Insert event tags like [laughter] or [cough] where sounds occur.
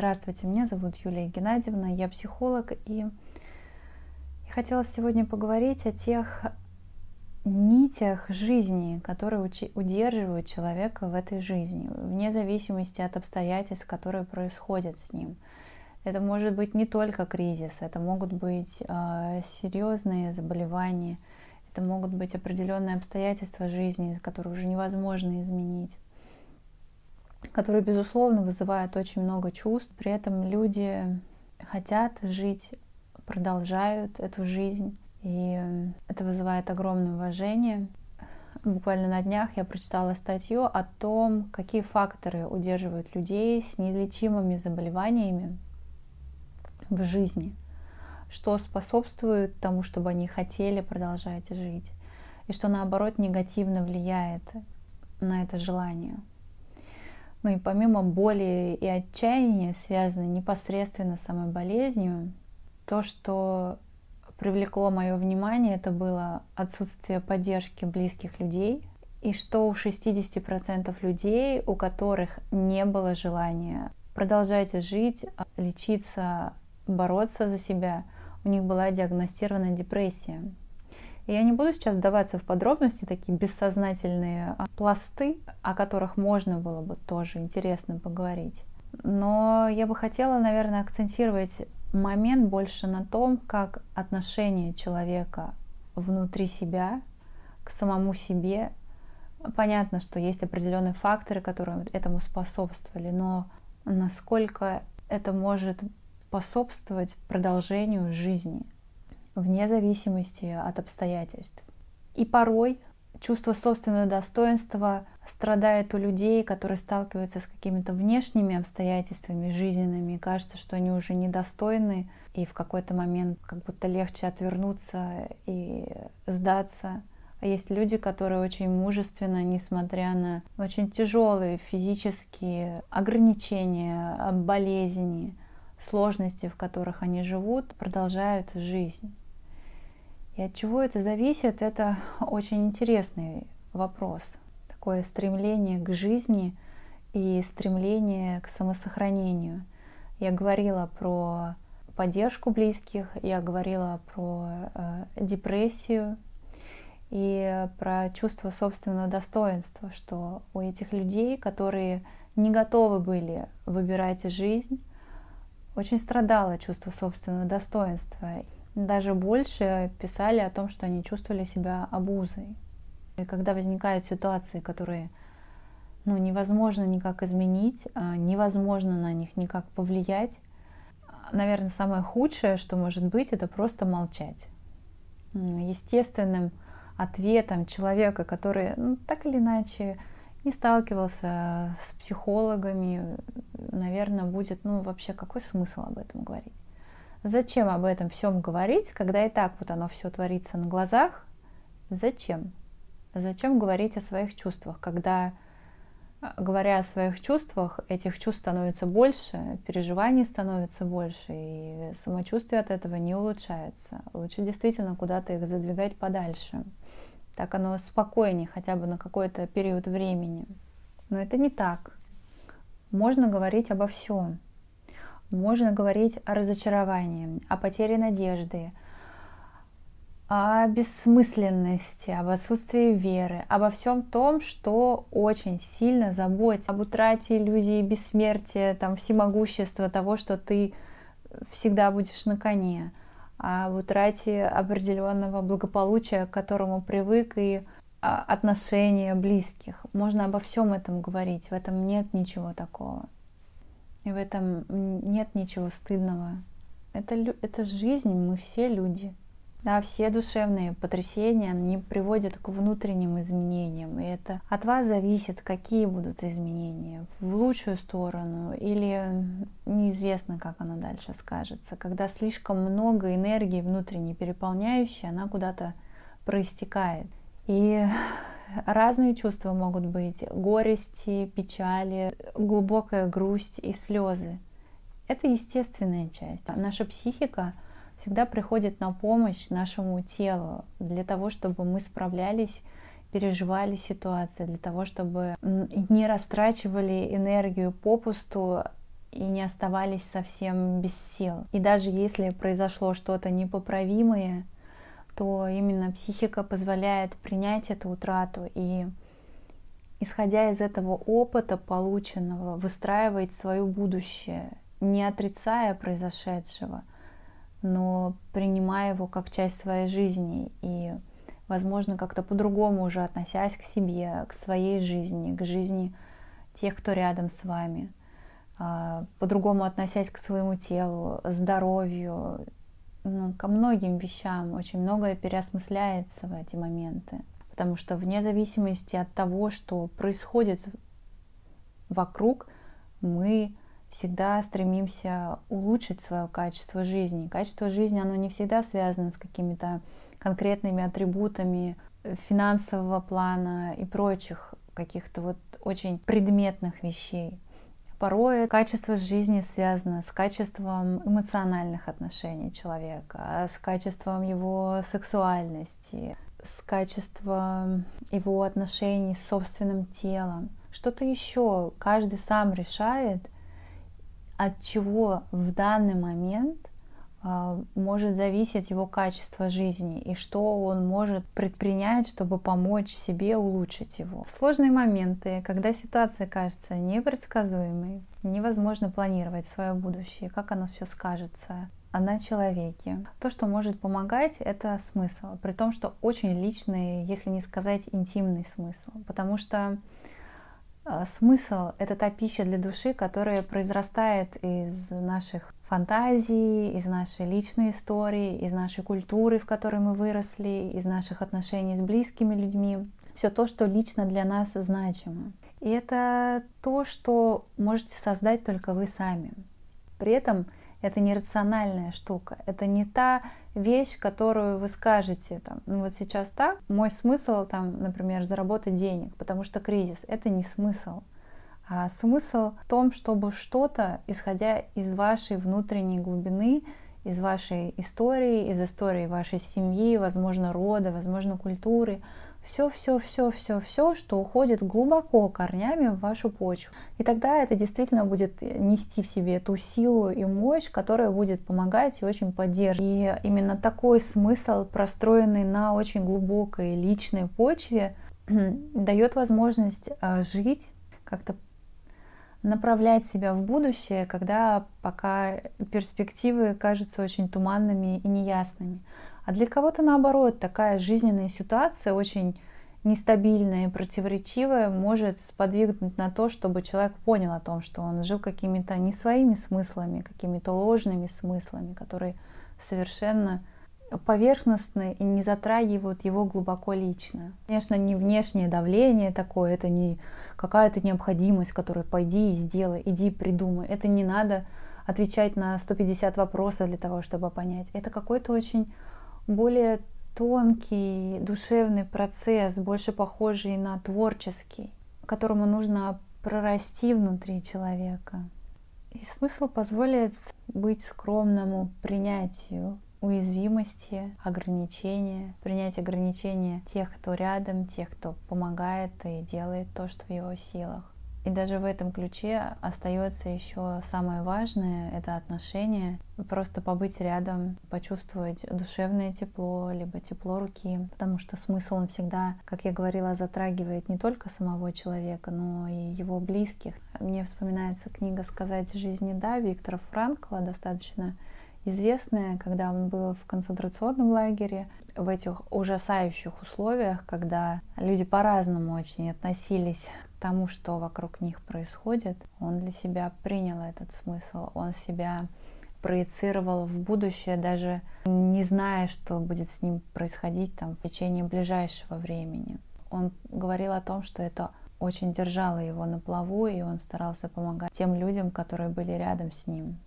Здравствуйте, меня зовут Юлия Геннадьевна, я психолог, и я хотела сегодня поговорить о тех нитях жизни, которые удерживают человека в этой жизни, вне зависимости от обстоятельств, которые происходят с ним. Это может быть не только кризис, это могут быть э, серьезные заболевания, это могут быть определенные обстоятельства жизни, которые уже невозможно изменить которые, безусловно, вызывают очень много чувств. При этом люди хотят жить, продолжают эту жизнь. И это вызывает огромное уважение. Буквально на днях я прочитала статью о том, какие факторы удерживают людей с неизлечимыми заболеваниями в жизни, что способствует тому, чтобы они хотели продолжать жить, и что наоборот негативно влияет на это желание. Ну и помимо боли и отчаяния, связанной непосредственно с самой болезнью, то, что привлекло мое внимание, это было отсутствие поддержки близких людей, и что у 60% людей, у которых не было желания продолжать жить, лечиться, бороться за себя, у них была диагностирована депрессия. Я не буду сейчас вдаваться в подробности, такие бессознательные а, пласты, о которых можно было бы тоже интересно поговорить. Но я бы хотела, наверное, акцентировать момент больше на том, как отношение человека внутри себя к самому себе. Понятно, что есть определенные факторы, которые этому способствовали, но насколько это может способствовать продолжению жизни – вне зависимости от обстоятельств. И порой чувство собственного достоинства страдает у людей, которые сталкиваются с какими-то внешними обстоятельствами жизненными, и кажется, что они уже недостойны, и в какой-то момент как будто легче отвернуться и сдаться. А есть люди, которые очень мужественно, несмотря на очень тяжелые физические ограничения, болезни, сложности, в которых они живут, продолжают жизнь. И от чего это зависит, это [laughs] очень интересный вопрос. Такое стремление к жизни и стремление к самосохранению. Я говорила про поддержку близких, я говорила про э, депрессию и про чувство собственного достоинства, что у этих людей, которые не готовы были выбирать жизнь, очень страдало чувство собственного достоинства даже больше писали о том, что они чувствовали себя обузой. И когда возникают ситуации, которые ну, невозможно никак изменить, а, невозможно на них никак повлиять, наверное, самое худшее, что может быть, это просто молчать. Естественным ответом человека, который ну, так или иначе не сталкивался с психологами, наверное, будет, ну, вообще, какой смысл об этом говорить? Зачем об этом всем говорить, когда и так вот оно все творится на глазах? Зачем? Зачем говорить о своих чувствах, когда, а, говоря о своих чувствах, этих чувств становится больше, переживаний становится больше, и самочувствие от этого не улучшается. Лучше действительно куда-то их задвигать подальше. Так оно спокойнее хотя бы на какой-то период времени. Но это не так. Можно говорить обо всем. Можно говорить о разочаровании, о потере надежды, о бессмысленности, об отсутствии веры, обо всем том, что очень сильно заботит, об утрате иллюзии бессмертия, там, всемогущества, того, что ты всегда будешь на коне, об утрате определенного благополучия, к которому привык, и отношения близких. Можно обо всем этом говорить, в этом нет ничего такого. И в этом нет ничего стыдного. Это, это жизнь, мы все люди. Да, все душевные потрясения, они приводят к внутренним изменениям. И это от вас зависит, какие будут изменения. В лучшую сторону или неизвестно, как оно дальше скажется. Когда слишком много энергии внутренней переполняющей, она куда-то проистекает. И [laughs] разные чувства могут быть. Горести, печали, глубокая грусть и слезы. Это естественная часть. Наша психика всегда приходит на помощь нашему телу для того, чтобы мы справлялись, переживали ситуации, для того, чтобы не растрачивали энергию попусту и не оставались совсем без сил. И даже если произошло что-то непоправимое, то именно психика позволяет принять эту утрату и, исходя из этого опыта полученного, выстраивать свое будущее, не отрицая произошедшего, но принимая его как часть своей жизни и, возможно, как-то по-другому уже относясь к себе, к своей жизни, к жизни тех, кто рядом с вами, а, по-другому относясь к своему телу, здоровью, ну, ко многим вещам. Очень многое переосмысляется в эти моменты. Потому что вне зависимости от того, что происходит вокруг, мы всегда стремимся улучшить свое качество жизни. Качество жизни, оно не всегда связано с какими-то конкретными атрибутами финансового плана и прочих каких-то вот очень предметных вещей. Порой качество жизни связано с качеством эмоциональных отношений человека, с качеством его сексуальности, с качеством его отношений с собственным телом. Что-то еще каждый сам решает, от чего в данный момент может зависеть его качество жизни и что он может предпринять, чтобы помочь себе улучшить его. В сложные моменты, когда ситуация кажется непредсказуемой, невозможно планировать свое будущее, как оно все скажется на человеке. То, что может помогать, это смысл, при том, что очень личный, если не сказать интимный смысл, потому что а, смысл — это та пища для души, которая произрастает из наших фантазий, из нашей личной истории, из нашей культуры, в которой мы выросли, из наших отношений с близкими людьми. Все то, что лично для нас значимо. И это то, что можете создать только вы сами. При этом это не рациональная штука, это не та вещь, которую вы скажете, там, ну вот сейчас так, мой смысл, там, например, заработать денег, потому что кризис, это не смысл. А смысл в том, чтобы что-то, исходя из вашей внутренней глубины, из вашей истории, из истории вашей семьи, возможно, рода, возможно, культуры, все, все, все, все, все, что уходит глубоко корнями в вашу почву. И тогда это действительно будет нести в себе ту силу и мощь, которая будет помогать и очень поддерживать. И именно такой смысл, простроенный на очень глубокой личной почве, [clears throat] дает возможность а, жить как-то направлять себя в будущее, когда пока перспективы кажутся очень туманными и неясными. А для кого-то наоборот, такая жизненная ситуация очень нестабильная и противоречивая может сподвигнуть на то, чтобы человек понял о том, что он жил какими-то не своими смыслами, какими-то ложными смыслами, которые совершенно поверхностны и не затрагивают его глубоко лично. Конечно, не внешнее давление такое, это не какая-то необходимость, которая пойди и сделай, иди придумай. Это не надо отвечать на 150 вопросов для того, чтобы понять. Это какой-то очень более тонкий душевный процесс, больше похожий на творческий, которому нужно прорасти внутри человека. И смысл позволит быть скромному принятию уязвимости, ограничения, принять ограничения тех, кто рядом, тех, кто помогает и делает то, что в его силах. И даже в этом ключе остается еще самое важное — это отношение. Просто побыть рядом, почувствовать душевное тепло, либо тепло руки. Потому что смысл он всегда, как я говорила, затрагивает не только самого человека, но и его близких. Мне вспоминается книга «Сказать жизни да» Виктора Франкла, достаточно известная, когда он был в концентрационном лагере, в этих ужасающих условиях, когда люди по-разному очень относились к тому, что вокруг них происходит, он для себя принял этот смысл, он себя проецировал в будущее, даже не зная, что будет с ним происходить там в течение ближайшего времени. Он говорил о том, что это очень держало его на плаву, и он старался помогать тем людям, которые были рядом с ним.